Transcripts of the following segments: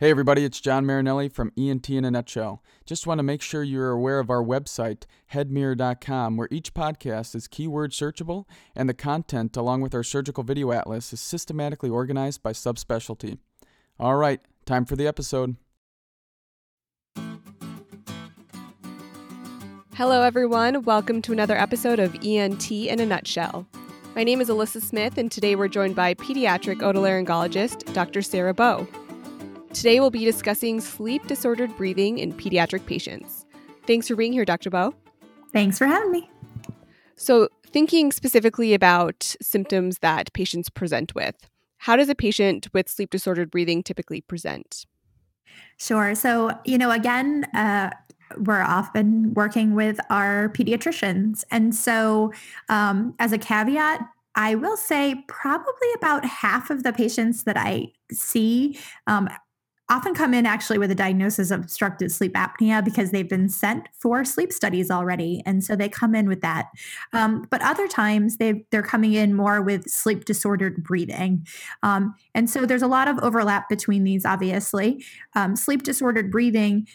Hey everybody, it's John Marinelli from ENT in a Nutshell. Just want to make sure you're aware of our website, headmirror.com, where each podcast is keyword searchable and the content, along with our surgical video atlas, is systematically organized by subspecialty. All right, time for the episode. Hello, everyone. Welcome to another episode of ENT in a Nutshell. My name is Alyssa Smith, and today we're joined by pediatric otolaryngologist Dr. Sarah Bowe. Today we'll be discussing sleep disordered breathing in pediatric patients. Thanks for being here, Dr. Bowe. Thanks for having me. So, thinking specifically about symptoms that patients present with, how does a patient with sleep disordered breathing typically present? Sure. So, you know, again, uh, we're often working with our pediatricians. And so, um, as a caveat, I will say probably about half of the patients that I see um, often come in actually with a diagnosis of obstructive sleep apnea because they've been sent for sleep studies already and so they come in with that. Um, but other times they they're coming in more with sleep disordered breathing. Um, and so there's a lot of overlap between these obviously. Um, sleep disordered breathing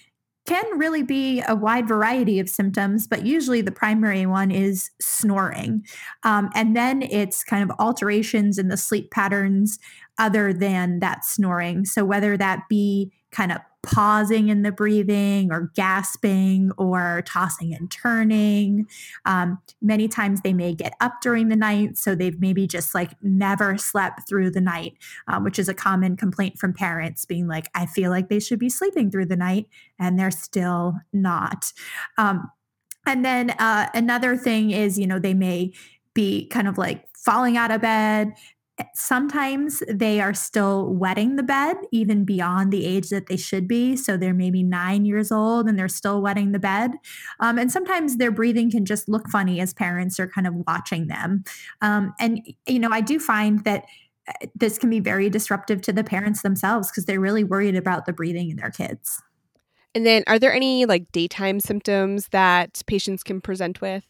can really be a wide variety of symptoms, but usually the primary one is snoring. Um, and then it's kind of alterations in the sleep patterns other than that snoring. So whether that be kind of pausing in the breathing or gasping or tossing and turning. Um, many times they may get up during the night. So they've maybe just like never slept through the night, um, which is a common complaint from parents being like, I feel like they should be sleeping through the night and they're still not. Um, and then uh, another thing is, you know, they may be kind of like falling out of bed sometimes they are still wetting the bed even beyond the age that they should be. So they're maybe nine years old and they're still wetting the bed. Um, and sometimes their breathing can just look funny as parents are kind of watching them. Um, and you know i do find that uh, this can be very disruptive to the parents themselves because they're really worried about the breathing in their kids. And then are there any like daytime symptoms that patients can present with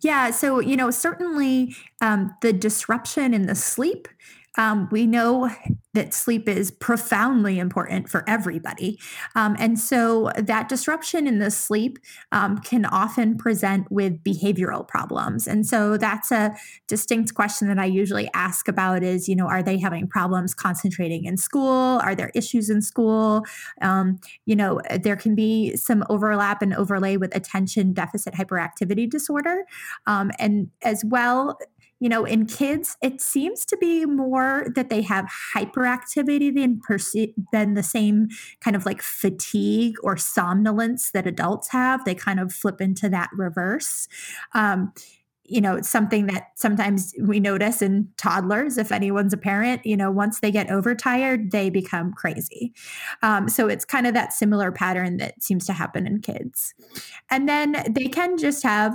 yeah. So, you know, certainly um, the disruption in the sleep um, we know that sleep is profoundly important for everybody. Um, and so that disruption in the sleep um, can often present with behavioral problems. And so that's a distinct question that I usually ask about is, you know, are they having problems concentrating in school? Are there issues in school? Um, you know, there can be some overlap and overlay with attention deficit hyperactivity disorder. Um, and as well, you know, in kids, it seems to be more that they have hyperactivity than perce- than the same kind of like fatigue or somnolence that adults have. They kind of flip into that reverse. Um, you know, it's something that sometimes we notice in toddlers. If anyone's a parent, you know, once they get overtired, they become crazy. Um, so it's kind of that similar pattern that seems to happen in kids. And then they can just have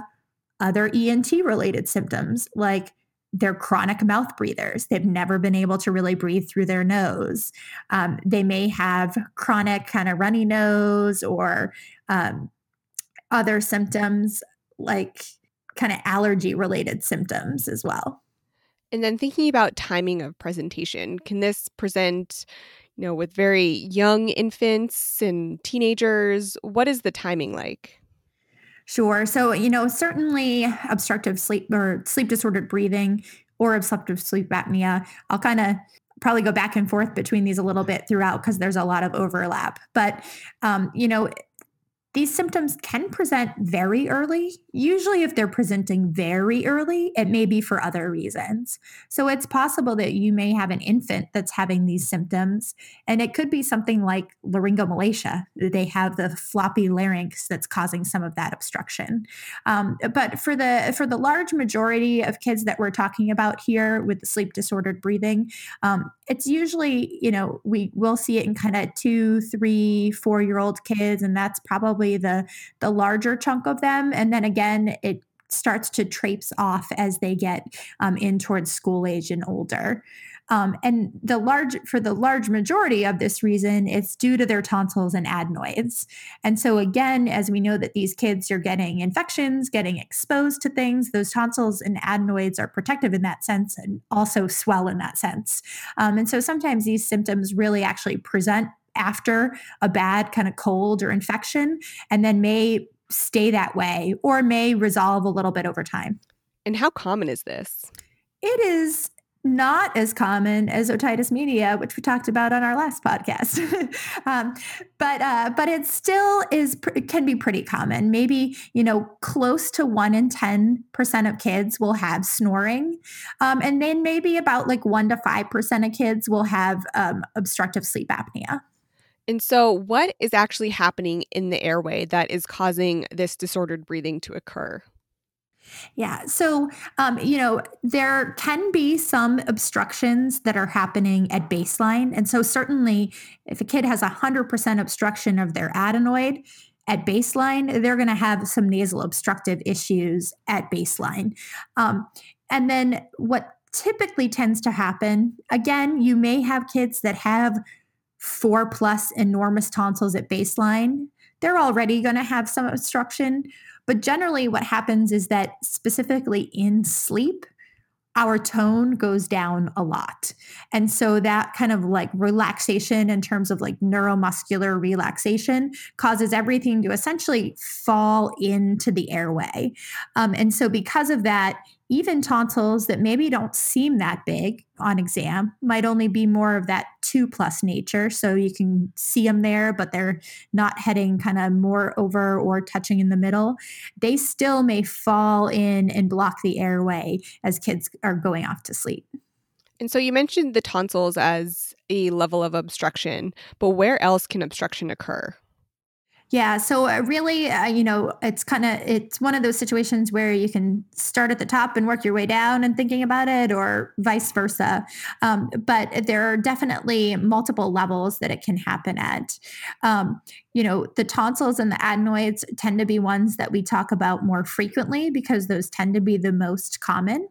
other ENT related symptoms like they're chronic mouth breathers. They've never been able to really breathe through their nose. Um, they may have chronic kind of runny nose or um, other symptoms like kind of allergy related symptoms as well. And then thinking about timing of presentation, can this present, you know, with very young infants and teenagers? What is the timing like? Sure. So, you know, certainly obstructive sleep or sleep disordered breathing or obstructive sleep apnea, I'll kind of probably go back and forth between these a little bit throughout because there's a lot of overlap. But, um, you know, these symptoms can present very early. Usually, if they're presenting very early, it may be for other reasons. So, it's possible that you may have an infant that's having these symptoms, and it could be something like laryngomalacia. They have the floppy larynx that's causing some of that obstruction. Um, but for the for the large majority of kids that we're talking about here with sleep disordered breathing, um, it's usually you know we will see it in kind of two, three, four year old kids, and that's probably probably the the larger chunk of them and then again it starts to traipse off as they get um, in towards school age and older um, and the large for the large majority of this reason, it's due to their tonsils and adenoids. And so again, as we know that these kids are getting infections, getting exposed to things, those tonsils and adenoids are protective in that sense and also swell in that sense. Um, and so sometimes these symptoms really actually present after a bad kind of cold or infection and then may stay that way or may resolve a little bit over time. And how common is this? It is not as common as otitis media, which we talked about on our last podcast. um, but uh, but it still is it can be pretty common. Maybe you know close to one in ten percent of kids will have snoring, um, and then maybe about like one to five percent of kids will have um, obstructive sleep apnea. And so, what is actually happening in the airway that is causing this disordered breathing to occur? Yeah. So, um, you know, there can be some obstructions that are happening at baseline. And so, certainly, if a kid has 100% obstruction of their adenoid, at baseline, they're going to have some nasal obstructive issues at baseline. Um, and then what typically tends to happen, again, you may have kids that have four plus enormous tonsils at baseline. They're already going to have some obstruction. But generally, what happens is that specifically in sleep, our tone goes down a lot. And so that kind of like relaxation in terms of like neuromuscular relaxation causes everything to essentially fall into the airway. Um, and so because of that, even tonsils that maybe don't seem that big on exam might only be more of that two plus nature. So you can see them there, but they're not heading kind of more over or touching in the middle. They still may fall in and block the airway as kids are going off to sleep. And so you mentioned the tonsils as a level of obstruction, but where else can obstruction occur? Yeah. So uh, really, uh, you know, it's kind of it's one of those situations where you can start at the top and work your way down and thinking about it, or vice versa. Um, but there are definitely multiple levels that it can happen at. Um, you know, the tonsils and the adenoids tend to be ones that we talk about more frequently because those tend to be the most common.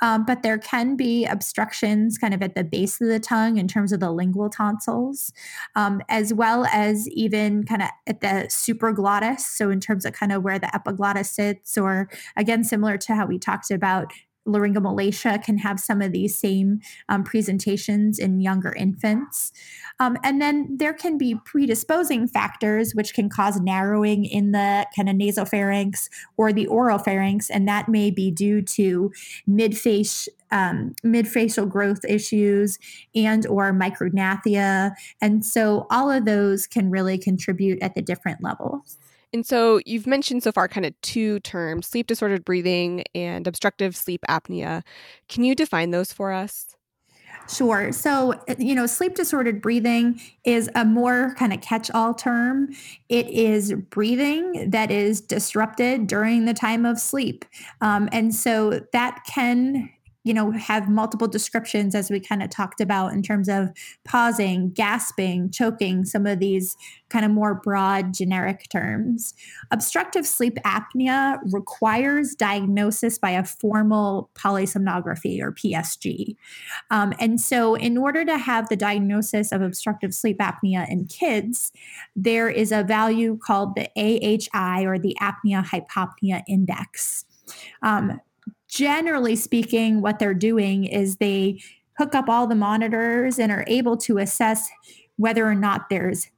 Um, but there can be obstructions kind of at the base of the tongue in terms of the lingual tonsils, um, as well as even kind of at the supraglottis. So, in terms of kind of where the epiglottis sits, or again, similar to how we talked about laryngomalacia can have some of these same um, presentations in younger infants. Um, and then there can be predisposing factors which can cause narrowing in the kind of nasopharynx or the oropharynx, and that may be due to midface um, midfacial growth issues and or micrognathia and so all of those can really contribute at the different levels and so you've mentioned so far kind of two terms sleep disordered breathing and obstructive sleep apnea. Can you define those for us? Sure. So, you know, sleep disordered breathing is a more kind of catch all term. It is breathing that is disrupted during the time of sleep. Um, and so that can you know, have multiple descriptions as we kind of talked about in terms of pausing, gasping, choking, some of these kind of more broad generic terms. Obstructive sleep apnea requires diagnosis by a formal polysomnography or PSG. Um, and so, in order to have the diagnosis of obstructive sleep apnea in kids, there is a value called the AHI or the apnea hypopnea index. Um, generally speaking, what they're doing is they hook up all the monitors and are able to assess whether or not there's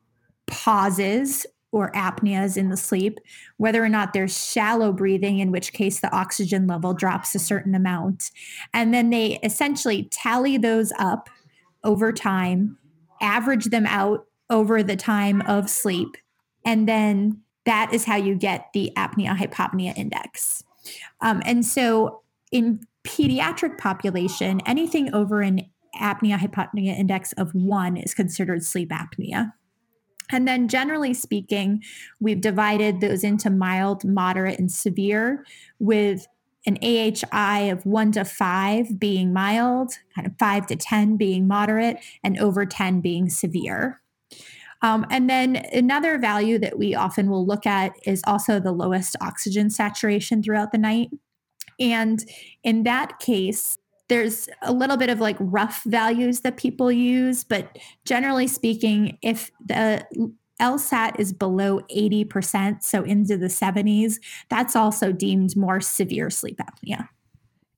pauses or apneas in the sleep, whether or not there's shallow breathing, in which case the oxygen level drops a certain amount. And then they essentially tally those up over time, average them out over the time of sleep, and then that is how you get the apnea hypopnea index. Um, and so in pediatric population, anything over an apnea hypopnea index of one is considered sleep apnea. And then, generally speaking, we've divided those into mild, moderate, and severe, with an AHI of one to five being mild, kind of five to 10 being moderate, and over 10 being severe. Um, and then another value that we often will look at is also the lowest oxygen saturation throughout the night. And in that case, there's a little bit of like rough values that people use, but generally speaking, if the LSAT is below 80%, so into the 70s, that's also deemed more severe sleep apnea.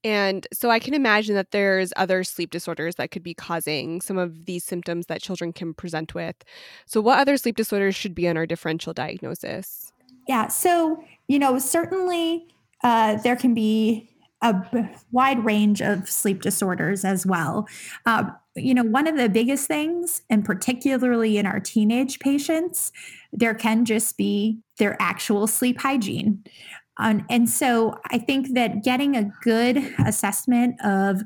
And so I can imagine that there's other sleep disorders that could be causing some of these symptoms that children can present with. So, what other sleep disorders should be on our differential diagnosis? Yeah, so, you know, certainly uh, there can be a wide range of sleep disorders as well. Uh, you know, one of the biggest things, and particularly in our teenage patients, there can just be their actual sleep hygiene. Um, and so I think that getting a good assessment of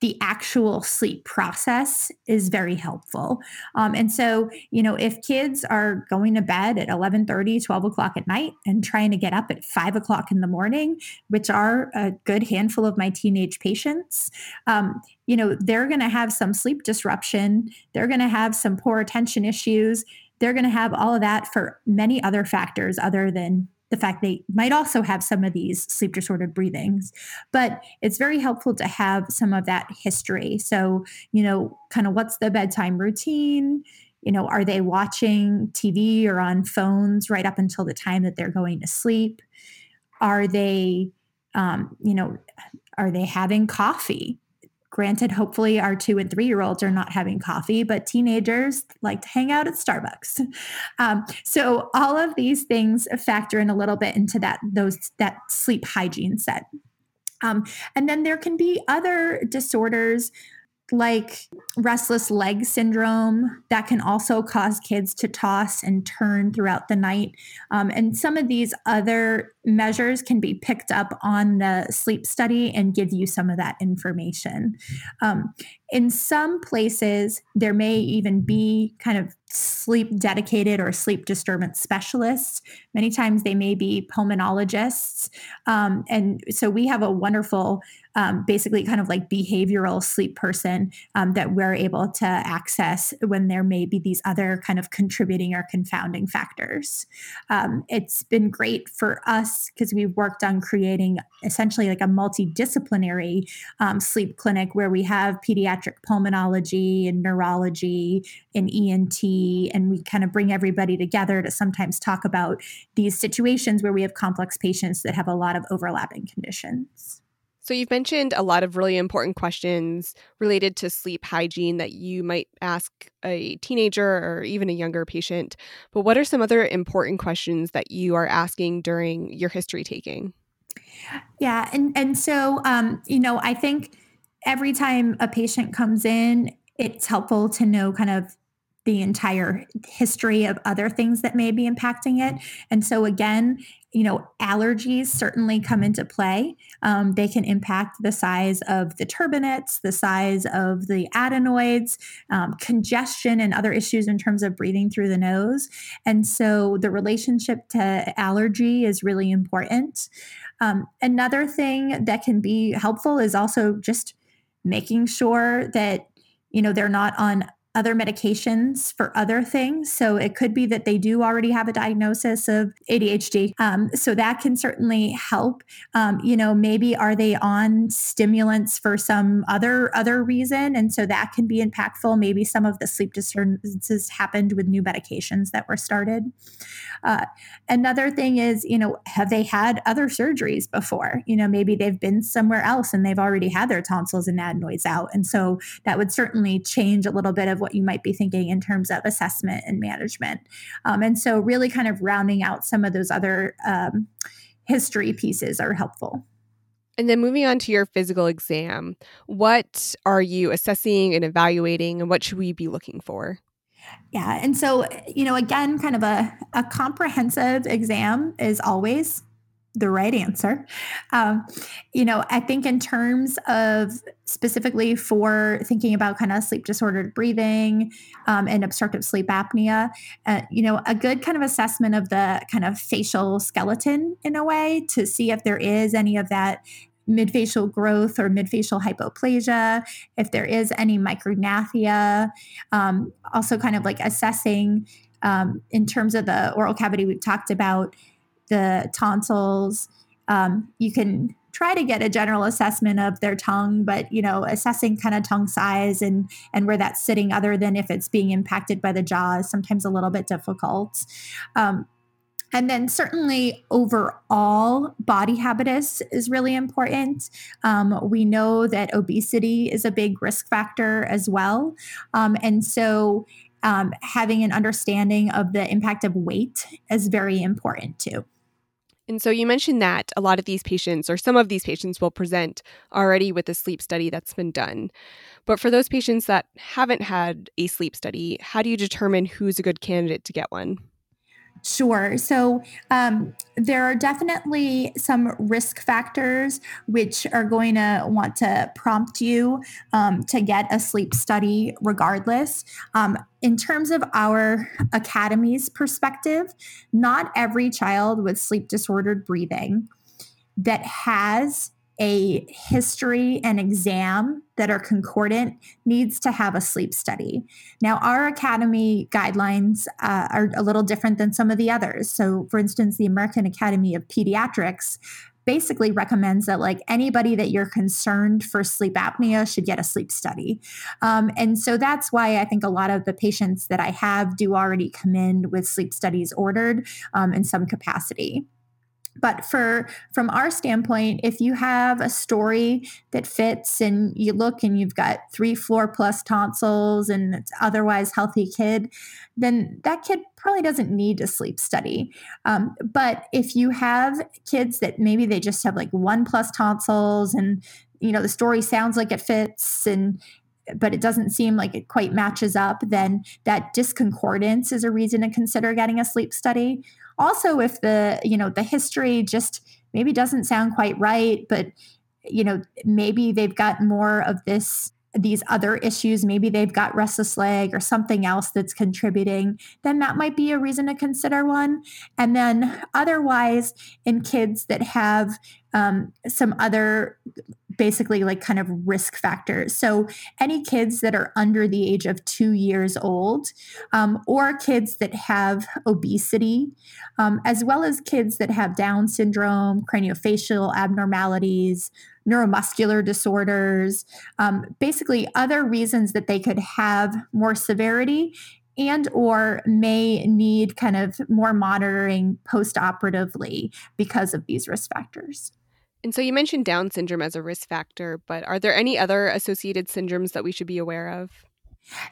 the actual sleep process is very helpful. Um, and so, you know, if kids are going to bed at 11 30, 12 o'clock at night and trying to get up at five o'clock in the morning, which are a good handful of my teenage patients, um, you know, they're going to have some sleep disruption. They're going to have some poor attention issues. They're going to have all of that for many other factors other than the fact they might also have some of these sleep disordered breathings but it's very helpful to have some of that history. So you know kind of what's the bedtime routine? You know are they watching tv or on phones right up until the time that they're going to sleep? Are they um, you know are they having coffee Granted, hopefully our two and three year olds are not having coffee, but teenagers like to hang out at Starbucks. Um, so all of these things factor in a little bit into that those that sleep hygiene set. Um, and then there can be other disorders like restless leg syndrome that can also cause kids to toss and turn throughout the night. Um, and some of these other measures can be picked up on the sleep study and give you some of that information. Um, in some places, there may even be kind of sleep dedicated or sleep disturbance specialists. Many times they may be pulmonologists. Um, and so we have a wonderful um, basically kind of like behavioral sleep person um, that we're able to access when there may be these other kind of contributing or confounding factors. Um, it's been great for us because we worked on creating essentially like a multidisciplinary um, sleep clinic where we have pediatric pulmonology and neurology and ENT, and we kind of bring everybody together to sometimes talk about these situations where we have complex patients that have a lot of overlapping conditions. So, you've mentioned a lot of really important questions related to sleep hygiene that you might ask a teenager or even a younger patient. But what are some other important questions that you are asking during your history taking? Yeah. And, and so, um, you know, I think every time a patient comes in, it's helpful to know kind of the entire history of other things that may be impacting it. And so, again, you know, allergies certainly come into play. Um, they can impact the size of the turbinates, the size of the adenoids, um, congestion, and other issues in terms of breathing through the nose. And so, the relationship to allergy is really important. Um, another thing that can be helpful is also just making sure that you know they're not on other medications for other things. So it could be that they do already have a diagnosis of ADHD. Um, so that can certainly help. Um, you know, maybe are they on stimulants for some other other reason, and so that can be impactful. Maybe some of the sleep disturbances happened with new medications that were started. Uh, another thing is, you know, have they had other surgeries before? You know, maybe they've been somewhere else and they've already had their tonsils and adenoids out, and so that would certainly change a little bit of what you might be thinking in terms of assessment and management. Um, and so, really kind of rounding out some of those other um, history pieces are helpful. And then moving on to your physical exam, what are you assessing and evaluating, and what should we be looking for? Yeah. And so, you know, again, kind of a, a comprehensive exam is always the right answer. Um, you know, I think in terms of specifically for thinking about kind of sleep disordered breathing um, and obstructive sleep apnea, uh, you know, a good kind of assessment of the kind of facial skeleton in a way to see if there is any of that midfacial growth or midfacial hypoplasia, if there is any micrognathia, um, also kind of like assessing um, in terms of the oral cavity we've talked about the tonsils. Um, you can try to get a general assessment of their tongue, but you know, assessing kind of tongue size and and where that's sitting, other than if it's being impacted by the jaw, is sometimes a little bit difficult. Um, and then certainly overall body habitus is really important. Um, we know that obesity is a big risk factor as well. Um, and so um, having an understanding of the impact of weight is very important too. And so you mentioned that a lot of these patients, or some of these patients, will present already with a sleep study that's been done. But for those patients that haven't had a sleep study, how do you determine who's a good candidate to get one? Sure. So um, there are definitely some risk factors which are going to want to prompt you um, to get a sleep study regardless. Um, in terms of our academy's perspective, not every child with sleep disordered breathing that has a history and exam that are concordant needs to have a sleep study. Now, our academy guidelines uh, are a little different than some of the others. So, for instance, the American Academy of Pediatrics basically recommends that like anybody that you're concerned for sleep apnea should get a sleep study um, and so that's why i think a lot of the patients that i have do already come in with sleep studies ordered um, in some capacity but for from our standpoint if you have a story that fits and you look and you've got three floor plus tonsils and it's otherwise healthy kid then that kid probably doesn't need a sleep study. Um, but if you have kids that maybe they just have like one plus tonsils and you know the story sounds like it fits and but it doesn't seem like it quite matches up, then that disconcordance is a reason to consider getting a sleep study. Also if the you know the history just maybe doesn't sound quite right but you know maybe they've got more of this these other issues maybe they've got restless leg or something else that's contributing then that might be a reason to consider one. And then otherwise in kids that have um, some other basically like kind of risk factors. So, any kids that are under the age of two years old, um, or kids that have obesity, um, as well as kids that have Down syndrome, craniofacial abnormalities, neuromuscular disorders, um, basically other reasons that they could have more severity and or may need kind of more monitoring post-operatively because of these risk factors. And so you mentioned Down syndrome as a risk factor, but are there any other associated syndromes that we should be aware of?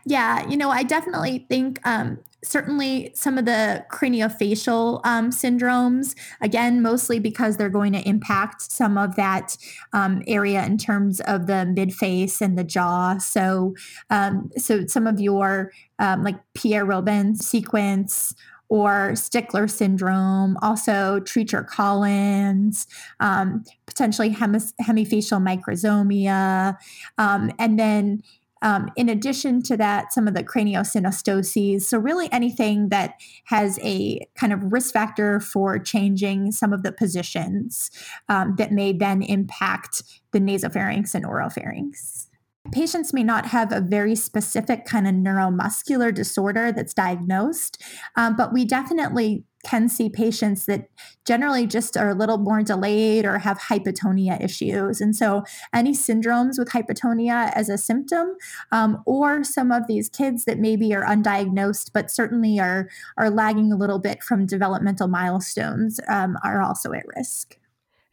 Yeah, you know, I definitely think um, certainly some of the craniofacial um, syndromes, again, mostly because they're going to impact some of that um, area in terms of the mid face and the jaw. So, um, so some of your um, like Pierre Robin sequence or Stickler syndrome, also Treacher Collins, um, potentially hemifacial microsomia, um, and then um, in addition to that, some of the craniosynostoses. So, really anything that has a kind of risk factor for changing some of the positions um, that may then impact the nasopharynx and oropharynx. Patients may not have a very specific kind of neuromuscular disorder that's diagnosed, um, but we definitely can see patients that generally just are a little more delayed or have hypotonia issues. And so, any syndromes with hypotonia as a symptom, um, or some of these kids that maybe are undiagnosed but certainly are, are lagging a little bit from developmental milestones, um, are also at risk.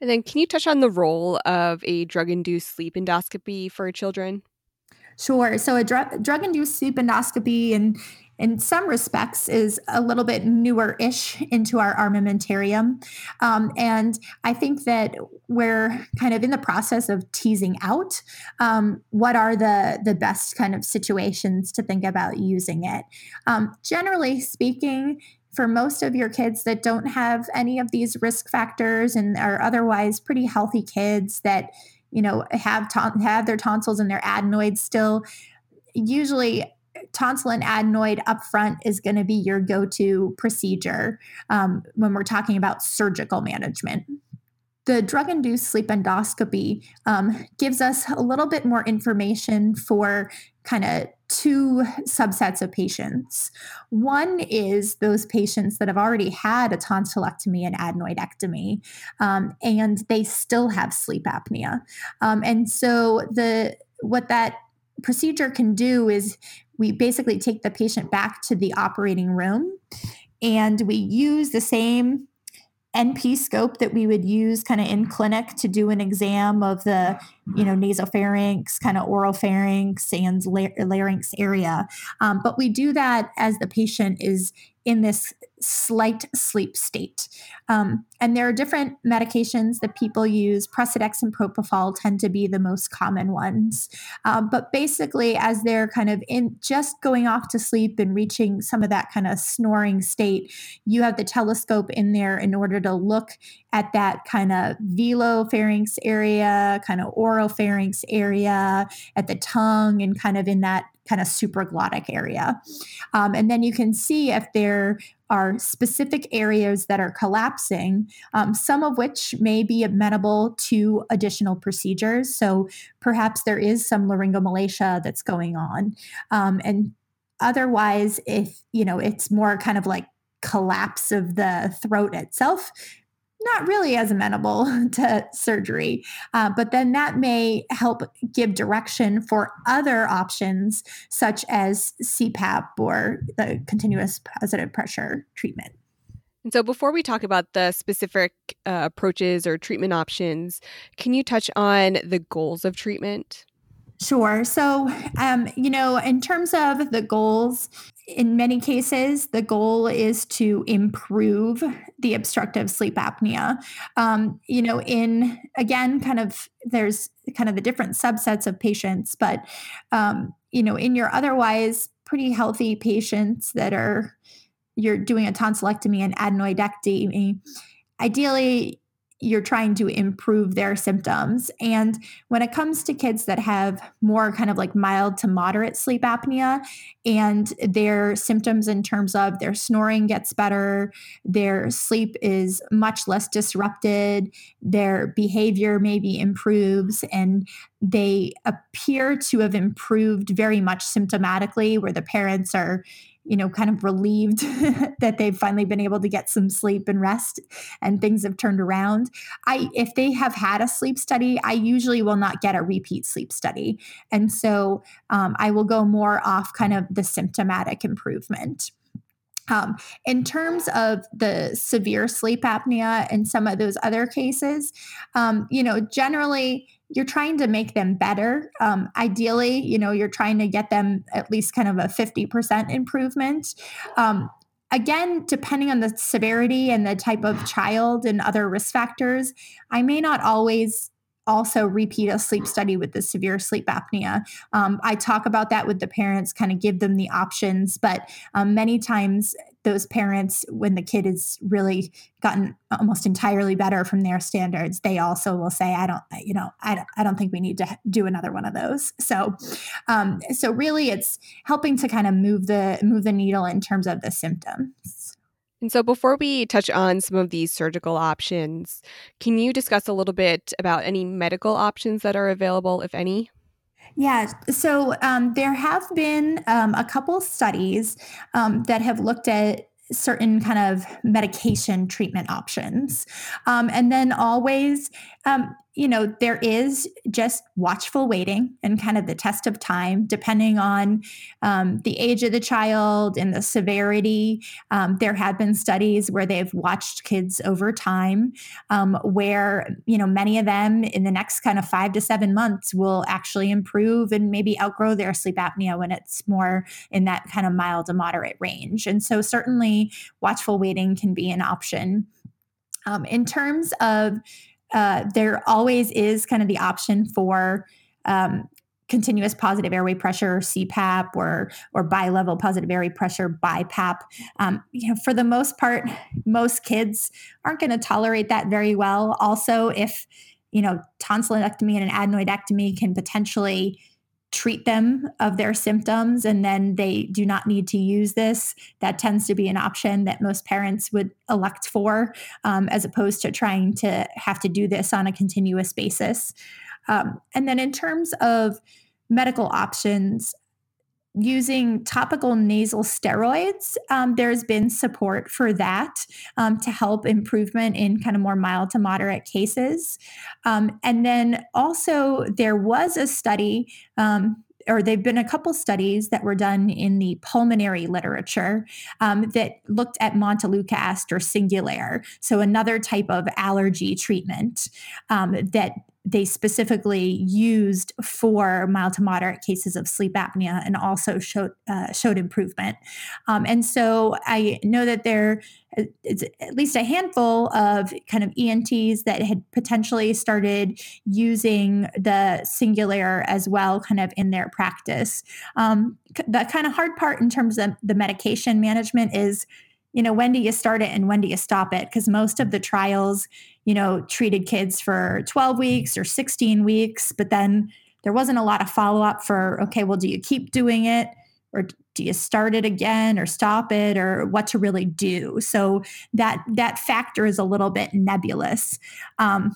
And then, can you touch on the role of a drug induced sleep endoscopy for children? Sure. So, a drug drug induced sleep endoscopy, in in some respects, is a little bit newer ish into our armamentarium. Um, and I think that we're kind of in the process of teasing out um, what are the, the best kind of situations to think about using it. Um, generally speaking, for most of your kids that don't have any of these risk factors and are otherwise pretty healthy kids that you know have have their tonsils and their adenoids still usually tonsil and adenoid up front is going to be your go-to procedure um, when we're talking about surgical management the drug induced sleep endoscopy um, gives us a little bit more information for kind of two subsets of patients. One is those patients that have already had a tonsillectomy and adenoidectomy, um, and they still have sleep apnea. Um, and so the what that procedure can do is we basically take the patient back to the operating room and we use the same NP scope that we would use kind of in clinic to do an exam of the, you know, nasopharynx, kind of oropharynx and larynx area. Um, but we do that as the patient is in this slight sleep state. Um, and there are different medications that people use. Precedex and propofol tend to be the most common ones. Um, but basically, as they're kind of in just going off to sleep and reaching some of that kind of snoring state, you have the telescope in there in order to look at that kind of velopharynx area, kind of oropharynx area, at the tongue, and kind of in that kind of supraglottic area. Um, and then you can see if there are specific areas that are collapsing, um, some of which may be amenable to additional procedures. So perhaps there is some laryngomalacia that's going on. Um, and otherwise, if, you know, it's more kind of like collapse of the throat itself, not really as amenable to surgery. Uh, but then that may help give direction for other options, such as CPAP or the continuous positive pressure treatment. And so, before we talk about the specific uh, approaches or treatment options, can you touch on the goals of treatment? Sure. So, um, you know, in terms of the goals, in many cases, the goal is to improve the obstructive sleep apnea. Um, you know, in again, kind of there's kind of the different subsets of patients, but, um, you know, in your otherwise pretty healthy patients that are, you're doing a tonsillectomy and adenoidectomy, ideally, you're trying to improve their symptoms. And when it comes to kids that have more kind of like mild to moderate sleep apnea and their symptoms in terms of their snoring gets better, their sleep is much less disrupted, their behavior maybe improves, and they appear to have improved very much symptomatically, where the parents are you know, kind of relieved that they've finally been able to get some sleep and rest and things have turned around. I if they have had a sleep study, I usually will not get a repeat sleep study. And so um, I will go more off kind of the symptomatic improvement. Um, in terms of the severe sleep apnea and some of those other cases, um, you know, generally you're trying to make them better. Um, ideally, you know, you're trying to get them at least kind of a 50% improvement. Um, again, depending on the severity and the type of child and other risk factors, I may not always also repeat a sleep study with the severe sleep apnea. Um, I talk about that with the parents, kind of give them the options, but um, many times those parents, when the kid has really gotten almost entirely better from their standards, they also will say, "I don't, you know, I don't, I don't think we need to do another one of those." So, um, so really, it's helping to kind of move the move the needle in terms of the symptoms. And so, before we touch on some of these surgical options, can you discuss a little bit about any medical options that are available, if any? Yeah, so um, there have been um, a couple studies um, that have looked at certain kind of medication treatment options. Um, and then always, um, you know, there is just watchful waiting and kind of the test of time, depending on um, the age of the child and the severity. Um, there have been studies where they've watched kids over time, um, where, you know, many of them in the next kind of five to seven months will actually improve and maybe outgrow their sleep apnea when it's more in that kind of mild to moderate range. And so, certainly, watchful waiting can be an option. Um, in terms of uh, there always is kind of the option for um, continuous positive airway pressure CPAP or or bilevel positive airway pressure BiPAP. Um, you know, for the most part, most kids aren't going to tolerate that very well. Also, if you know tonsillectomy and an adenoidectomy can potentially treat them of their symptoms and then they do not need to use this. That tends to be an option that most parents would elect for um, as opposed to trying to have to do this on a continuous basis. Um, and then in terms of medical options using topical nasal steroids, um, there's been support for that um, to help improvement in kind of more mild to moderate cases. Um, and then also, there was a study um, or there have been a couple studies that were done in the pulmonary literature um, that looked at montelukast or Singulair, so another type of allergy treatment um, that they specifically used for mild to moderate cases of sleep apnea and also showed uh, showed improvement. Um, and so I know that there is at least a handful of kind of ENTs that had potentially started using the Singulair as well, kind of in their practice. Um, the kind of hard part in terms of the medication management is you know when do you start it and when do you stop it? Because most of the trials you know treated kids for 12 weeks or 16 weeks but then there wasn't a lot of follow up for okay well do you keep doing it? Or do you start it again or stop it? Or what to really do? So that that factor is a little bit nebulous. Um,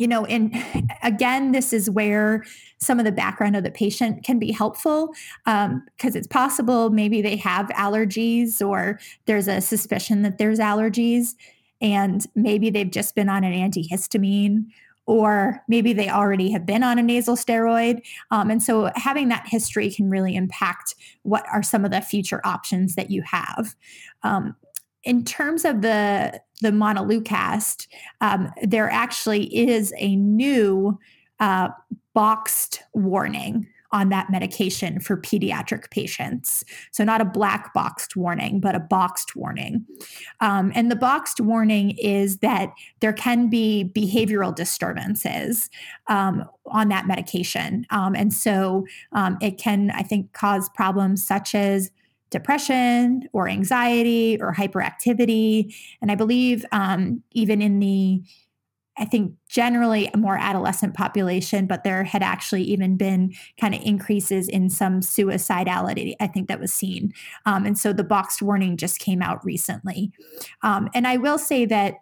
you know and again this is where some of the background of the patient can be helpful because um, it's possible maybe they have allergies or there's a suspicion that there's allergies and maybe they've just been on an antihistamine or maybe they already have been on a nasal steroid. Um, and so having that history can really impact what are some of the future options that you have. Um, in terms of the the montelukast, um, there actually is a new uh, boxed warning on that medication for pediatric patients. So, not a black boxed warning, but a boxed warning. Um, and the boxed warning is that there can be behavioral disturbances um, on that medication. Um, and so, um, it can, I think, cause problems such as depression or anxiety or hyperactivity. And I believe um, even in the I think generally a more adolescent population, but there had actually even been kind of increases in some suicidality, I think that was seen. Um, and so the boxed warning just came out recently. Um, and I will say that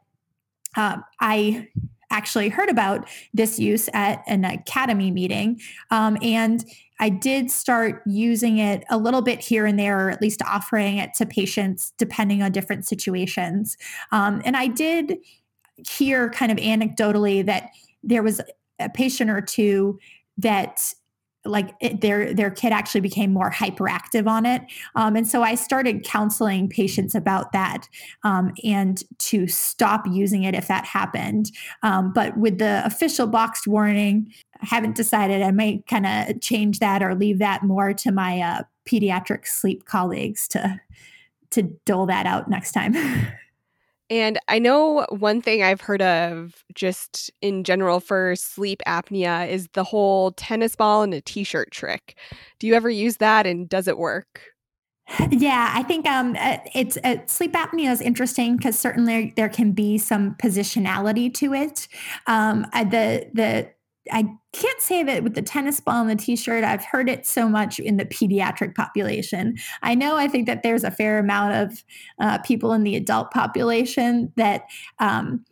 uh, I actually heard about this use at an academy meeting. Um, and I did start using it a little bit here and there, or at least offering it to patients depending on different situations. Um, and I did hear kind of anecdotally that there was a patient or two that like it, their their kid actually became more hyperactive on it um, and so i started counseling patients about that um, and to stop using it if that happened um, but with the official boxed warning i haven't decided i might kind of change that or leave that more to my uh, pediatric sleep colleagues to to dole that out next time And I know one thing I've heard of just in general for sleep apnea is the whole tennis ball and a t shirt trick. Do you ever use that and does it work? Yeah, I think um, uh, it's uh, sleep apnea is interesting because certainly there can be some positionality to it. Um, uh, the the I can't say that with the tennis ball and the t-shirt i've heard it so much in the pediatric population. I know i think that there's a fair amount of uh, people in the adult population that um,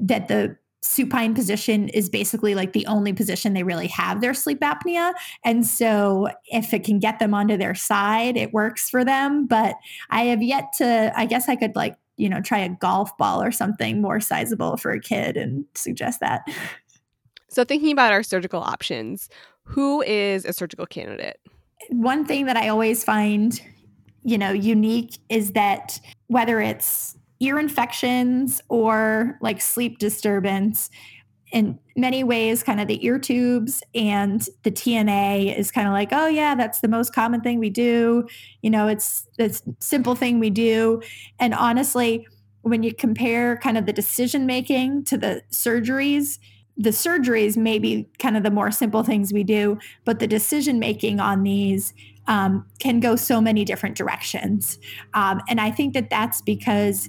that the supine position is basically like the only position they really have their sleep apnea. And so if it can get them onto their side it works for them. But i have yet to i guess i could like you know try a golf ball or something more sizable for a kid and suggest that so, thinking about our surgical options, who is a surgical candidate? One thing that I always find, you know, unique is that whether it's ear infections or like sleep disturbance, in many ways, kind of the ear tubes and the T&A is kind of like, oh yeah, that's the most common thing we do. You know, it's this simple thing we do. And honestly, when you compare kind of the decision making to the surgeries, the surgeries may be kind of the more simple things we do, but the decision making on these um, can go so many different directions. Um, and I think that that's because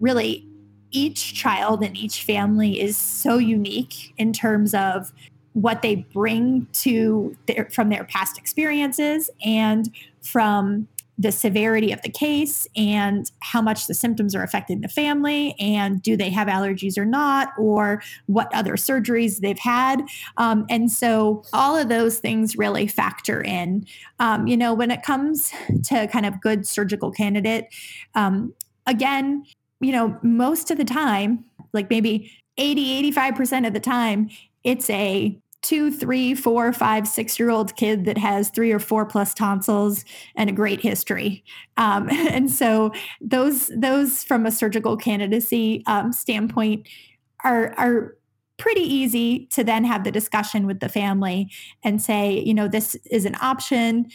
really each child and each family is so unique in terms of what they bring to their, from their past experiences and from the severity of the case and how much the symptoms are affecting the family and do they have allergies or not or what other surgeries they've had. Um, and so all of those things really factor in. Um, you know when it comes to kind of good surgical candidate um, again you know most of the time like maybe 80 85% of the time it's a two, three, four, five, six year old kid that has three or four plus tonsils and a great history. Um, and so those those from a surgical candidacy um, standpoint are are pretty easy to then have the discussion with the family and say, you know, this is an option.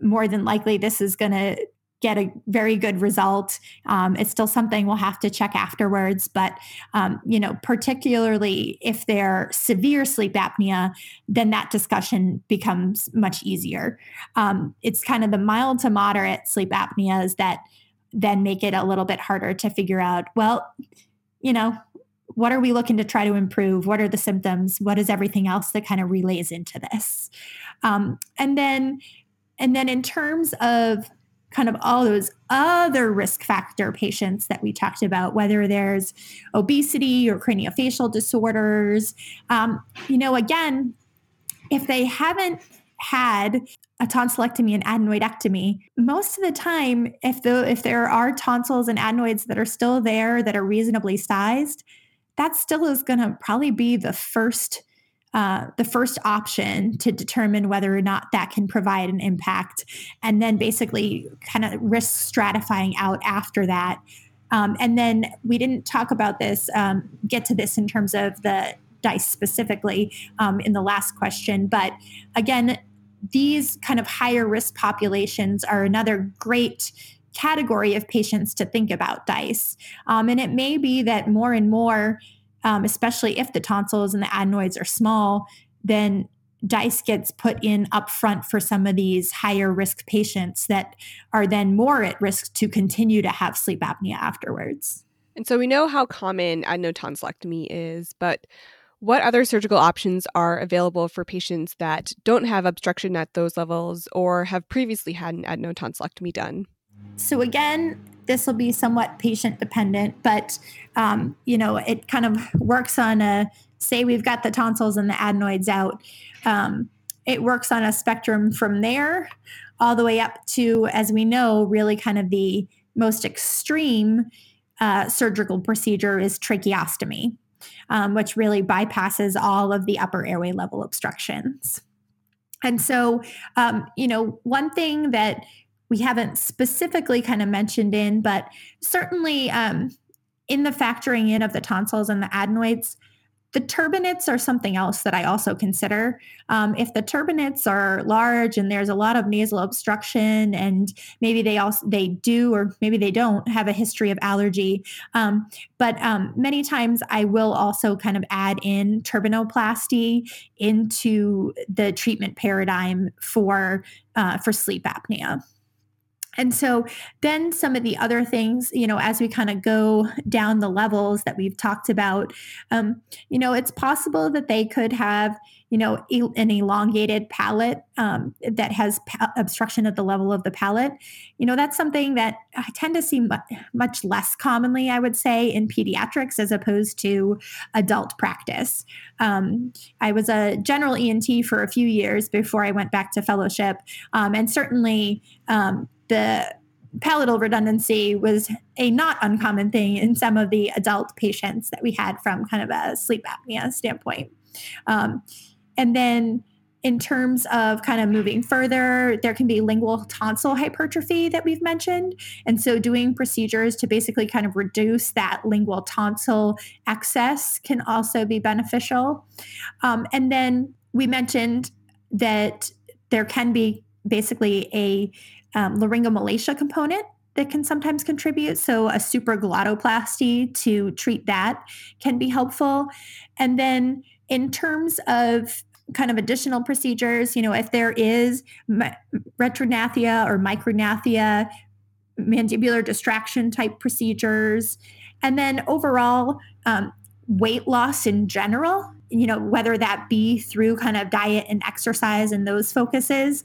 More than likely, this is going to get a very good result. Um, it's still something we'll have to check afterwards, but um, you know, particularly if they're severe sleep apnea, then that discussion becomes much easier. Um, it's kind of the mild to moderate sleep apneas that then make it a little bit harder to figure out. Well, you know, what are we looking to try to improve? What are the symptoms? What is everything else that kind of relays into this? Um, and then, and then in terms of kind of all those other risk factor patients that we talked about, whether there's obesity or craniofacial disorders. Um, you know, again, if they haven't had a tonsillectomy and adenoidectomy, most of the time, if the if there are tonsils and adenoids that are still there that are reasonably sized, that still is going to probably be the first uh, the first option to determine whether or not that can provide an impact, and then basically kind of risk stratifying out after that. Um, and then we didn't talk about this, um, get to this in terms of the DISE specifically um, in the last question. But again, these kind of higher risk populations are another great category of patients to think about DISE. Um, and it may be that more and more um, especially if the tonsils and the adenoids are small, then DISE gets put in upfront for some of these higher risk patients that are then more at risk to continue to have sleep apnea afterwards. And so we know how common adenotonsillectomy is, but what other surgical options are available for patients that don't have obstruction at those levels or have previously had an adenotonsillectomy done? So, again, this will be somewhat patient dependent, but um, you know, it kind of works on a say we've got the tonsils and the adenoids out. Um, it works on a spectrum from there all the way up to, as we know, really kind of the most extreme uh, surgical procedure is tracheostomy, um, which really bypasses all of the upper airway level obstructions. And so, um, you know, one thing that we haven't specifically kind of mentioned in, but certainly um, in the factoring in of the tonsils and the adenoids, the turbinates are something else that I also consider. Um, if the turbinates are large and there's a lot of nasal obstruction, and maybe they also they do or maybe they don't have a history of allergy, um, but um, many times I will also kind of add in turbinoplasty into the treatment paradigm for uh, for sleep apnea. And so then some of the other things, you know, as we kind of go down the levels that we've talked about, um, you know, it's possible that they could have, you know, an elongated palate um, that has pa- obstruction at the level of the palate. You know, that's something that I tend to see much, much less commonly, I would say, in pediatrics as opposed to adult practice. Um, I was a general ENT for a few years before I went back to fellowship. Um, and certainly, um, the palatal redundancy was a not uncommon thing in some of the adult patients that we had from kind of a sleep apnea standpoint. Um, and then in terms of kind of moving further, there can be lingual tonsil hypertrophy that we've mentioned. And so doing procedures to basically kind of reduce that lingual tonsil excess can also be beneficial. Um, and then we mentioned that there can be basically a um, laryngomalacia component that can sometimes contribute. So, a supraglottoplasty to treat that can be helpful. And then, in terms of kind of additional procedures, you know, if there is retrognathia or micrognathia, mandibular distraction type procedures, and then overall um, weight loss in general, you know, whether that be through kind of diet and exercise and those focuses,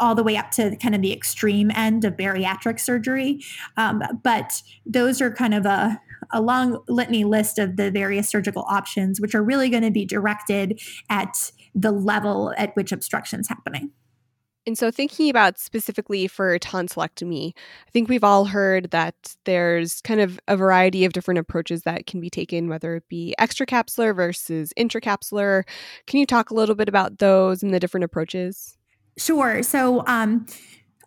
all the way up to kind of the extreme end of bariatric surgery. Um, but those are kind of a, a long litany list of the various surgical options, which are really going to be directed at the level at which obstruction is happening. And so, thinking about specifically for tonsillectomy, I think we've all heard that there's kind of a variety of different approaches that can be taken, whether it be extracapsular versus intracapsular. Can you talk a little bit about those and the different approaches? Sure. So, um,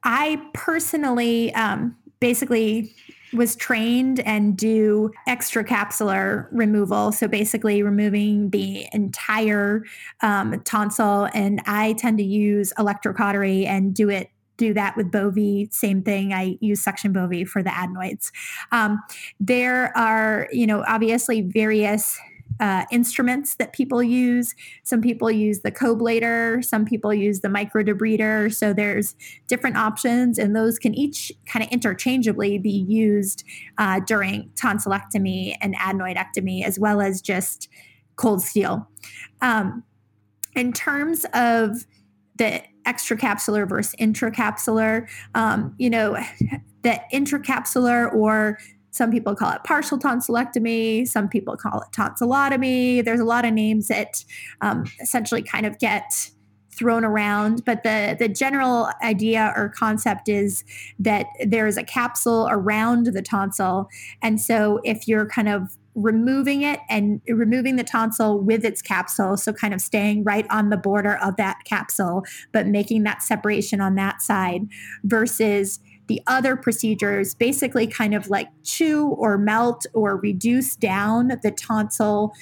I personally um, basically was trained and do extracapsular removal. So basically removing the entire um, tonsil. And I tend to use electrocautery and do it do that with Bovie. Same thing. I use suction Bovie for the adenoids. Um, there are, you know, obviously various uh, instruments that people use. Some people use the coblator, some people use the microdebrider. So there's different options, and those can each kind of interchangeably be used uh, during tonsillectomy and adenoidectomy, as well as just cold steel. Um, in terms of the extracapsular versus intracapsular, um, you know, the intracapsular or some people call it partial tonsillectomy. Some people call it tonsillotomy. There's a lot of names that um, essentially kind of get thrown around but the the general idea or concept is that there is a capsule around the tonsil and so if you're kind of removing it and removing the tonsil with its capsule so kind of staying right on the border of that capsule but making that separation on that side versus the other procedures basically kind of like chew or melt or reduce down the tonsil,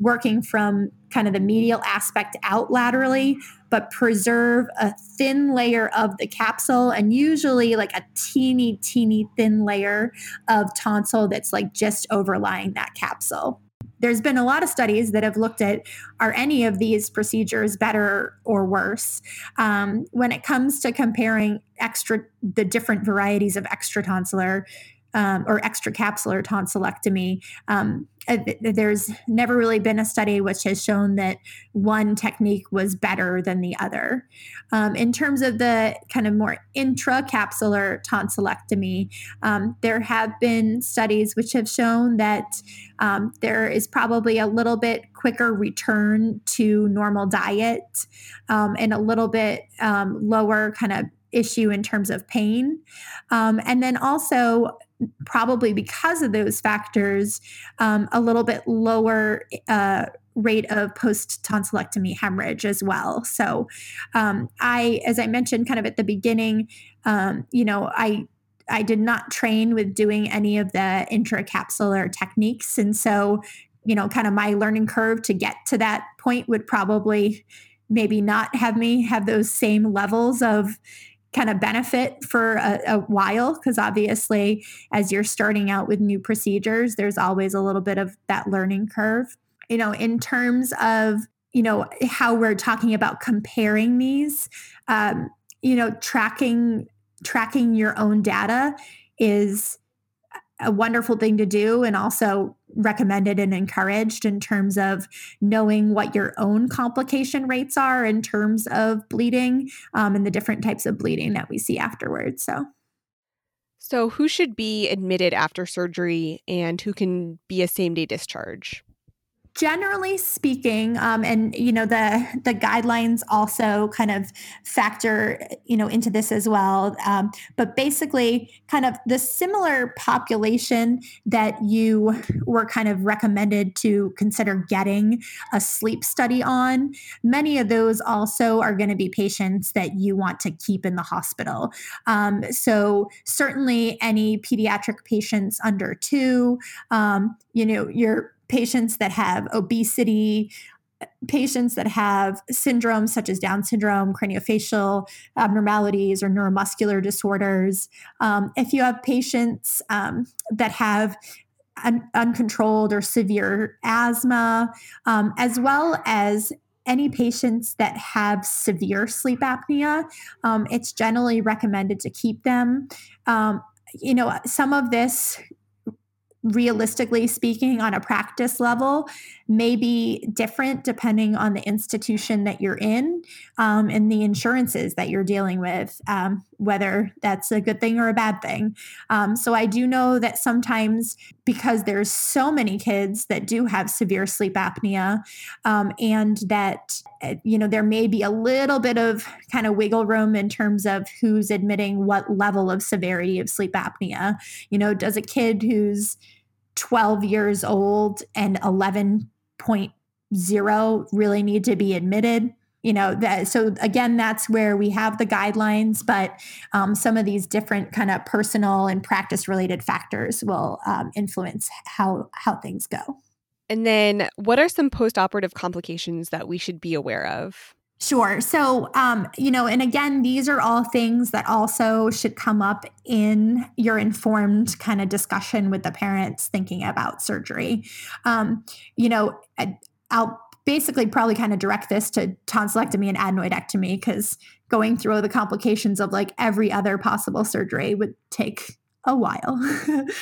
working from kind of the medial aspect out laterally, but preserve a thin layer of the capsule and usually like a teeny, teeny thin layer of tonsil that's like just overlying that capsule there's been a lot of studies that have looked at are any of these procedures better or worse? Um, when it comes to comparing extra the different varieties of extratonsillar um, or extracapsular tonsillectomy. Um, uh, there's never really been a study which has shown that one technique was better than the other. Um, in terms of the kind of more intracapsular tonsillectomy, um, there have been studies which have shown that um, there is probably a little bit quicker return to normal diet um, and a little bit um, lower kind of issue in terms of pain. Um, and then also, probably because of those factors, um, a little bit lower uh, rate of post tonsillectomy hemorrhage as well. So, um, I, as I mentioned kind of at the beginning, um, you know, I I did not train with doing any of the intracapsular techniques. And so, you know, kind of my learning curve to get to that point would probably maybe not have me have those same levels of kind of benefit for a, a while because obviously as you're starting out with new procedures there's always a little bit of that learning curve. You know in terms of you know how we're talking about comparing these um, you know tracking tracking your own data is a wonderful thing to do and also recommended and encouraged in terms of knowing what your own complication rates are in terms of bleeding um, and the different types of bleeding that we see afterwards. So. So, who should be admitted after surgery and who can be a same day discharge? Generally speaking um, and you know the the guidelines also kind of factor you know into this as well um, but basically kind of the similar population that you were kind of recommended to consider getting a sleep study on many of those also are going to be patients that you want to keep in the hospital. Um, so certainly any pediatric patients under two um, you know you're patients that have obesity, patients that have syndromes such as Down syndrome, craniofacial abnormalities, or neuromuscular disorders. Um, if you have patients um, that have un- uncontrolled or severe asthma, um, as well as any patients that have severe sleep apnea, um, it's generally recommended to keep them. Um, you know, some of this realistically speaking on a practice level may be different depending on the institution that you're in um, and the insurances that you're dealing with um, whether that's a good thing or a bad thing. Um, so I do know that sometimes because there's so many kids that do have severe sleep apnea, um, and that uh, you know there may be a little bit of kind of wiggle room in terms of who's admitting what level of severity of sleep apnea. You know, does a kid who's 12 years old and 11.0 really need to be admitted? you know that so again that's where we have the guidelines but um, some of these different kind of personal and practice related factors will um, influence how how things go and then what are some post-operative complications that we should be aware of Sure. So, um, you know, and again, these are all things that also should come up in your informed kind of discussion with the parents thinking about surgery. Um, you know, I'll basically probably kind of direct this to tonsillectomy and adenoidectomy because going through the complications of like every other possible surgery would take a while.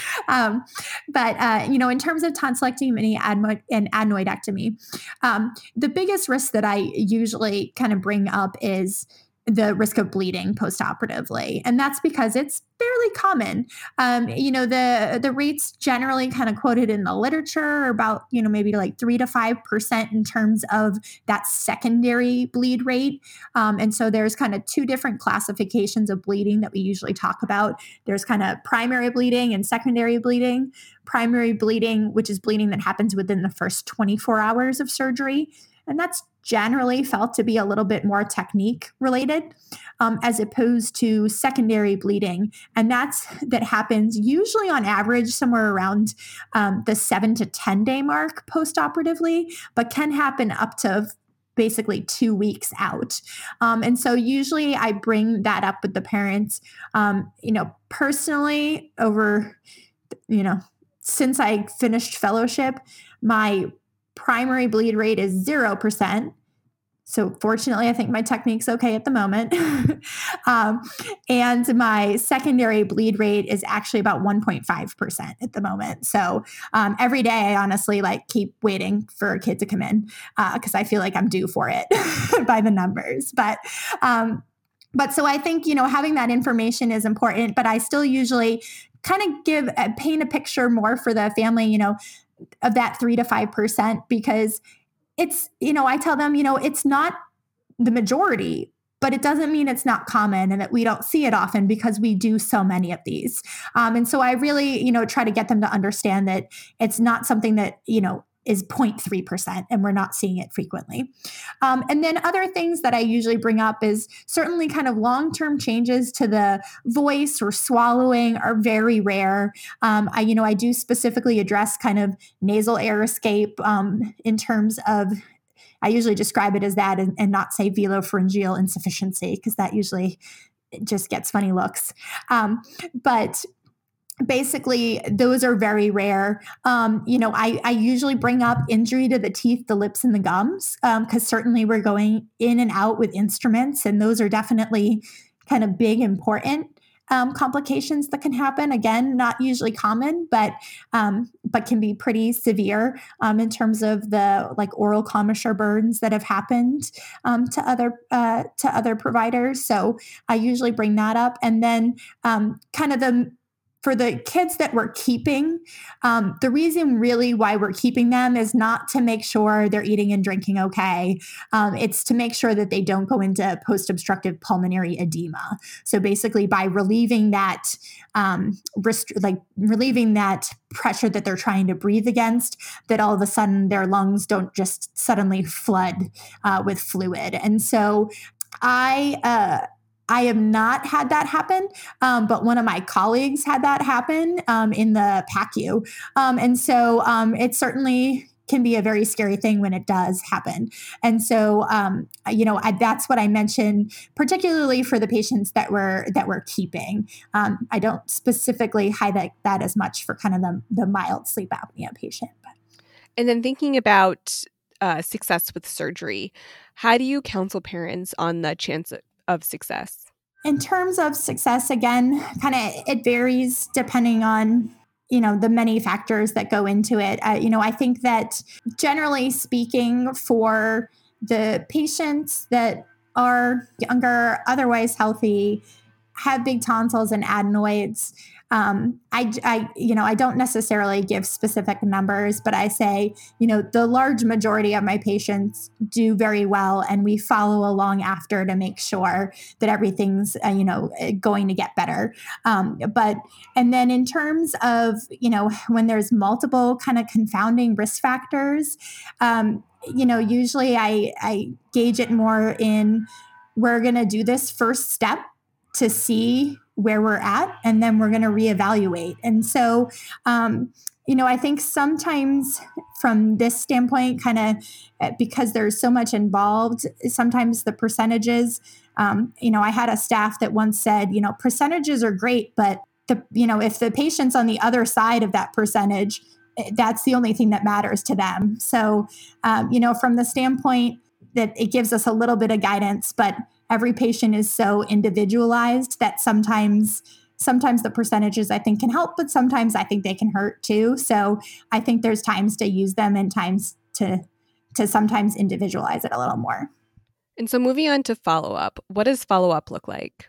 um, but, uh, you know, in terms of tonsillectomy and, adenoidectomy, um, the biggest risk that I usually kind of bring up is the risk of bleeding postoperatively, and that's because it's fairly common. Um, you know, the the rates generally kind of quoted in the literature are about you know maybe like three to five percent in terms of that secondary bleed rate. Um, and so there's kind of two different classifications of bleeding that we usually talk about. There's kind of primary bleeding and secondary bleeding. Primary bleeding, which is bleeding that happens within the first 24 hours of surgery, and that's generally felt to be a little bit more technique related um, as opposed to secondary bleeding and that's that happens usually on average somewhere around um, the seven to ten day mark post-operatively but can happen up to basically two weeks out. Um, and so usually I bring that up with the parents. Um, you know, personally, over, you know, since I finished fellowship, my primary bleed rate is 0%. So fortunately, I think my technique's okay at the moment. um, and my secondary bleed rate is actually about 1.5% at the moment. So um, every day, I honestly like keep waiting for a kid to come in because uh, I feel like I'm due for it by the numbers. But um, but so I think you know having that information is important. But I still usually kind of give uh, paint a picture more for the family. You know, of that three to five percent because it's you know i tell them you know it's not the majority but it doesn't mean it's not common and that we don't see it often because we do so many of these. Um, and so i really you know try to get them to understand that it's not something that you know is 0.3%, and we're not seeing it frequently. Um, and then other things that I usually bring up is certainly kind of long term changes to the voice or swallowing are very rare. Um, I, you know, I do specifically address kind of nasal air escape um, in terms of I usually describe it as that and, and not say velopharyngeal insufficiency because that usually just gets funny looks. Um, but basically those are very rare. Um, you know I, I usually bring up injury to the teeth the lips and the gums because um, certainly we're going in and out with instruments and those are definitely kind of big important um, complications that can happen. Again not usually common but um, but can be pretty severe um, in terms of the like oral commissure burns that have happened um, to other uh, to other providers. So i usually bring that up and then kind of the for the kids that we're keeping, um, the reason really why we're keeping them is not to make sure they're eating and drinking okay. Um, it's to make sure that they don't go into post obstructive pulmonary edema. So basically, by relieving that, um, rest- like relieving that pressure that they're trying to breathe against, that all of a sudden their lungs don't just suddenly flood uh, with fluid. And so I, uh, I have not had that happen, um, but one of my colleagues had that happen um, in the PACU. Um, and so um, it certainly can be a very scary thing when it does happen. And so, um, you know, I, that's what I mentioned, particularly for the patients that we're that we're keeping. Um, I don't specifically highlight that as much for kind of the, the mild sleep apnea patient. But. And then thinking about uh, success with surgery, how do you counsel parents on the chance of success? In terms of success, again, kind of it varies depending on you know the many factors that go into it. Uh, you know, I think that generally speaking, for the patients that are younger, otherwise healthy, have big tonsils and adenoids, um, I, I, you know, I don't necessarily give specific numbers, but I say, you know, the large majority of my patients do very well, and we follow along after to make sure that everything's, uh, you know, eh, going to get better. Um, but, and then in terms of, you know, when there's multiple kind of confounding risk factors, um, you know, usually I, I gauge it more in we're going to do this first step to see where we're at and then we're going to reevaluate. And so um, you know i think sometimes from this standpoint kind of eh, because there's so much involved sometimes the percentages um, you know i had a staff that once said you know percentages are great but the you know if the patient's on the other side of that percentage eh, that's the only thing that matters to them. So um, you know from the standpoint that it gives us a little bit of guidance but every patient is so individualized that sometimes sometimes the percentages I think can help, but sometimes I think they can hurt too. So I think there's times to use them and times to to sometimes individualize it a little more. And so moving on to follow up, what does follow up look like?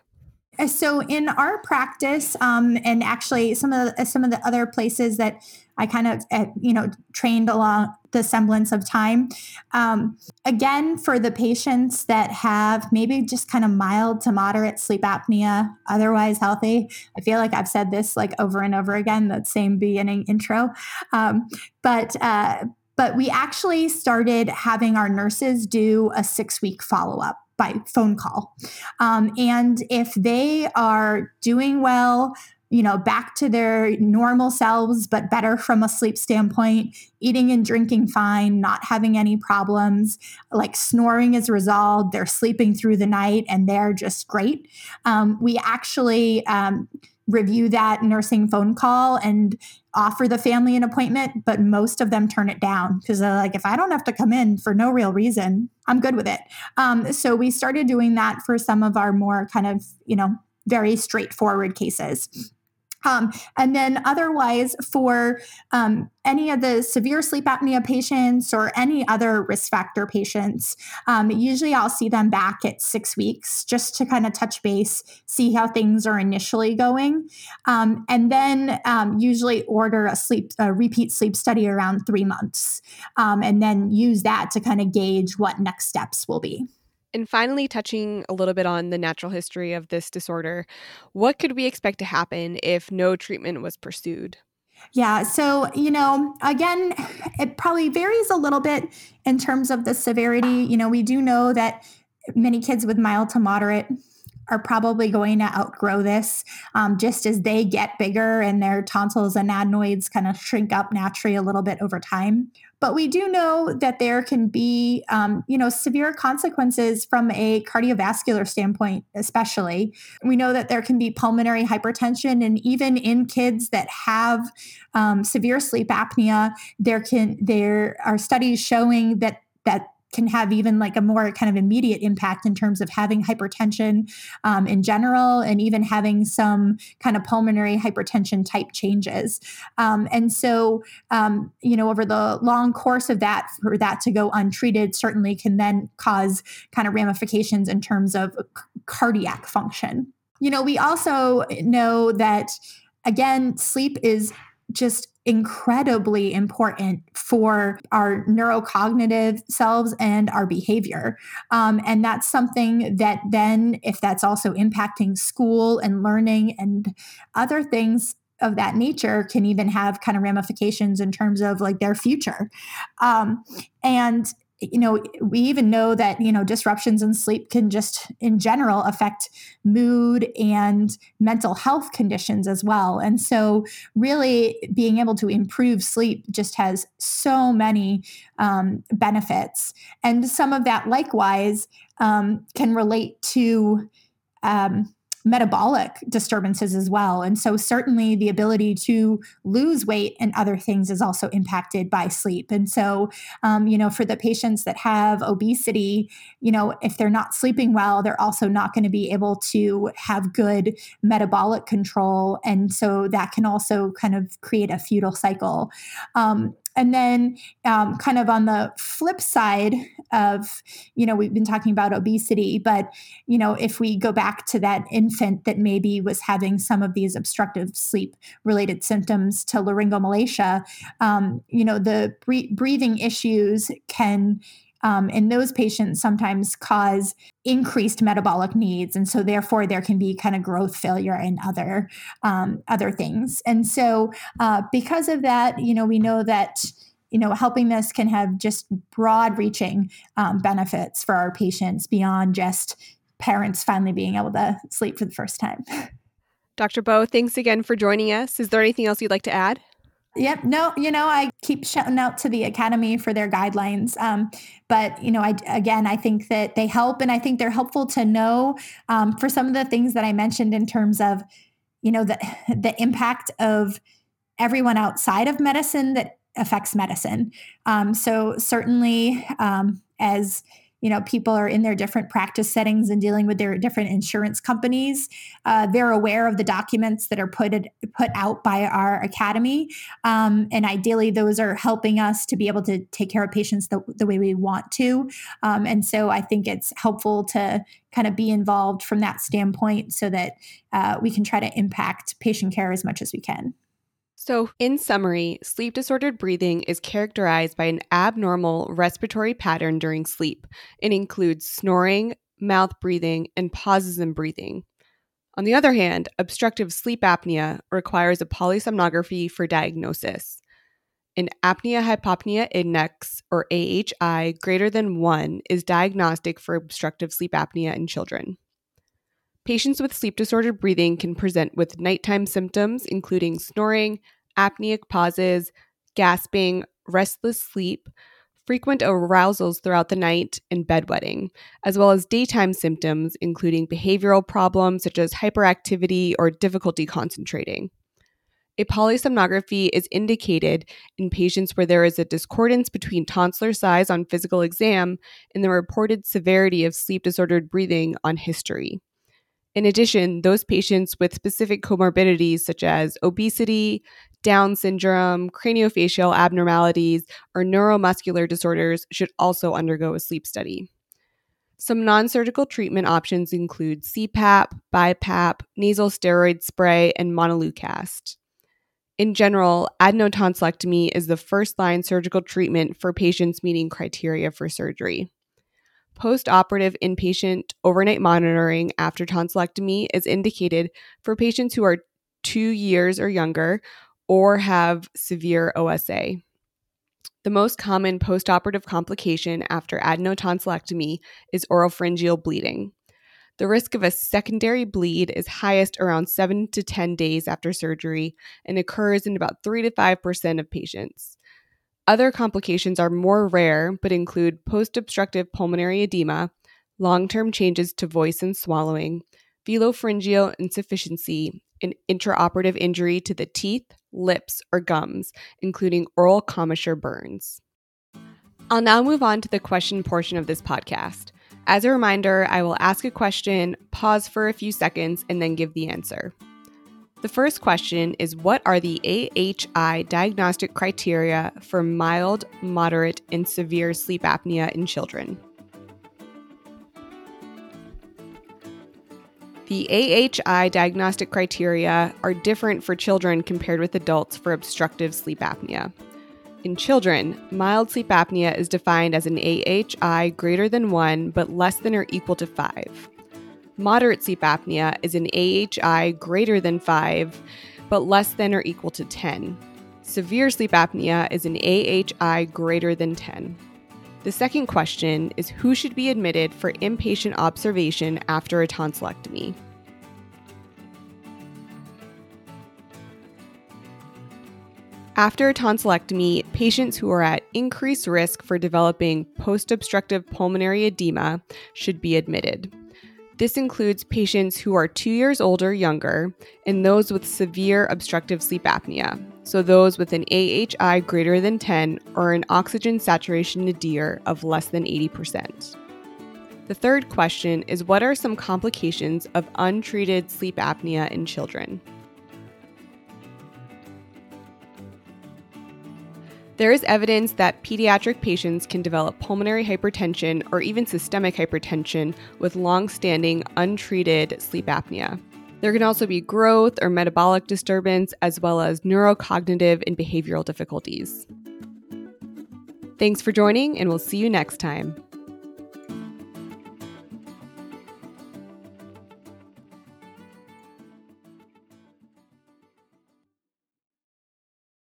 Uh, so in our practice, um, and actually some of the, some of the other places that I kind of uh, you know trained along the semblance of time. Um, again, for the patients that have maybe just kind of mild to moderate sleep apnea, otherwise healthy. I feel like I've said this like over and over again, that same beginning intro. Um, but uh, but we actually started having our nurses do a six week follow up by phone call. Um, and if they are doing well, you know, back to their normal selves, but better from a sleep standpoint, eating and drinking fine, not having any problems, like snoring is resolved, they're sleeping through the night, and they're just great. Um, we actually um, review that nursing phone call and offer the family an appointment, but most of them turn it down because they're like, if I don't have to come in for no real reason, I'm good with it. Um, so we started doing that for some of our more kind of, you know, very straightforward cases. Um, and then otherwise, for um, any of the severe sleep apnea patients or any other risk factor patients, um, usually I'll see them back at six weeks just to kind of touch base, see how things are initially going, um, and then um, usually order a sleep a repeat sleep study around three months, um, and then use that to kind of gauge what next steps will be. And finally, touching a little bit on the natural history of this disorder, what could we expect to happen if no treatment was pursued? Yeah, so, you know, again, it probably varies a little bit in terms of the severity. You know, we do know that many kids with mild to moderate are probably going to outgrow this um, just as they get bigger and their tonsils and adenoids kind of shrink up naturally a little bit over time. But we do know that there can be, um, you know, severe consequences from a cardiovascular standpoint, especially. We know that there can be pulmonary hypertension, and even in kids that have um, severe sleep apnea, there can there are studies showing that that can have even like a more kind of immediate impact in terms of having hypertension um, in general and even having some kind of pulmonary hypertension type changes. Um, and so, um, you know, over the long course of that, for that to go untreated certainly can then cause kind of ramifications in terms of cardiac function. You know, we also know that again, sleep is just incredibly important for our neurocognitive selves and our behavior. Um, and that's something that then, if that's also impacting school and learning and other things, of that nature can even have kind of ramifications in terms of like their future um, and you know we even know that you know disruptions in sleep can just in general affect mood and mental health conditions as well. And so really being able to improve sleep just has so many um, benefits. And some of that likewise um, can relate to um, metabolic disturbances as well. And so, certainly, the ability to lose weight and other things is also impacted by sleep. And so, um, you know, for the patients that have obesity, you know, if they're not sleeping well, they're also not going to be able to have good metabolic control. And so, that can also kind of create a futile cycle. Um, and then, um, kind of on the flip side of, you know, we've been talking about obesity, but, you know, if we go back to that infant that maybe was having some of these obstructive sleep related symptoms to laryngomalacia, um, you know, the bre- breathing issues can um, in those patients sometimes cause increased metabolic needs and so therefore there can be kind of growth failure and other um, other things. And so uh, because of that you know we know that you know helping this can have just broad reaching um, benefits for our patients beyond just parents finally being able to sleep for the first time. Dr bo thanks again for joining us. Is there anything else you'd like to add Yep. No, you know, I keep shouting out to the academy for their guidelines. Um, but you know, I again, I think that they help, and I think they're helpful to know um, for some of the things that I mentioned in terms of, you know, the the impact of everyone outside of medicine that affects medicine. Um, so certainly, um, as you know people are in their different practice settings and dealing with their different insurance companies uh, they're aware of the documents that are put put out by our academy. Um, and ideally those are helping us to be able to take care of patients the, the way we want to. Um, and so i think it's helpful to kind of be involved from that standpoint so that uh, we can try to impact patient care as much as we can so, in summary, sleep disordered breathing is characterized by an abnormal respiratory pattern during sleep. It includes snoring, mouth breathing, and pauses in breathing. On the other hand, obstructive sleep apnea requires a polysomnography for diagnosis. An apnea hypopnea index, or AHI, greater than 1 is diagnostic for obstructive sleep apnea in children. Patients with sleep disordered breathing can present with nighttime symptoms, including snoring, apneic pauses, gasping, restless sleep, frequent arousals throughout the night, and bedwetting, as well as daytime symptoms, including behavioral problems such as hyperactivity or difficulty concentrating. A polysomnography is indicated in patients where there is a discordance between tonsillar size on physical exam and the reported severity of sleep disordered breathing on history. In addition, those patients with specific comorbidities such as obesity, Down syndrome, craniofacial abnormalities, or neuromuscular disorders should also undergo a sleep study. Some non surgical treatment options include CPAP, BiPAP, nasal steroid spray, and montelukast. In general, adenotonsillectomy is the first line surgical treatment for patients meeting criteria for surgery. Post operative inpatient overnight monitoring after tonsillectomy is indicated for patients who are two years or younger or have severe OSA. The most common postoperative complication after adenotonsillectomy is oropharyngeal bleeding. The risk of a secondary bleed is highest around 7 to 10 days after surgery and occurs in about 3 to 5% of patients. Other complications are more rare but include post obstructive pulmonary edema, long term changes to voice and swallowing, velopharyngeal insufficiency, and intraoperative injury to the teeth, lips, or gums, including oral commissure burns. I'll now move on to the question portion of this podcast. As a reminder, I will ask a question, pause for a few seconds, and then give the answer. The first question is What are the AHI diagnostic criteria for mild, moderate, and severe sleep apnea in children? The AHI diagnostic criteria are different for children compared with adults for obstructive sleep apnea. In children, mild sleep apnea is defined as an AHI greater than 1 but less than or equal to 5. Moderate sleep apnea is an AHI greater than 5, but less than or equal to 10. Severe sleep apnea is an AHI greater than 10. The second question is who should be admitted for inpatient observation after a tonsillectomy? After a tonsillectomy, patients who are at increased risk for developing post obstructive pulmonary edema should be admitted. This includes patients who are two years old or younger and those with severe obstructive sleep apnea, so those with an AHI greater than 10 or an oxygen saturation nadir of less than 80%. The third question is What are some complications of untreated sleep apnea in children? There is evidence that pediatric patients can develop pulmonary hypertension or even systemic hypertension with long standing untreated sleep apnea. There can also be growth or metabolic disturbance, as well as neurocognitive and behavioral difficulties. Thanks for joining, and we'll see you next time.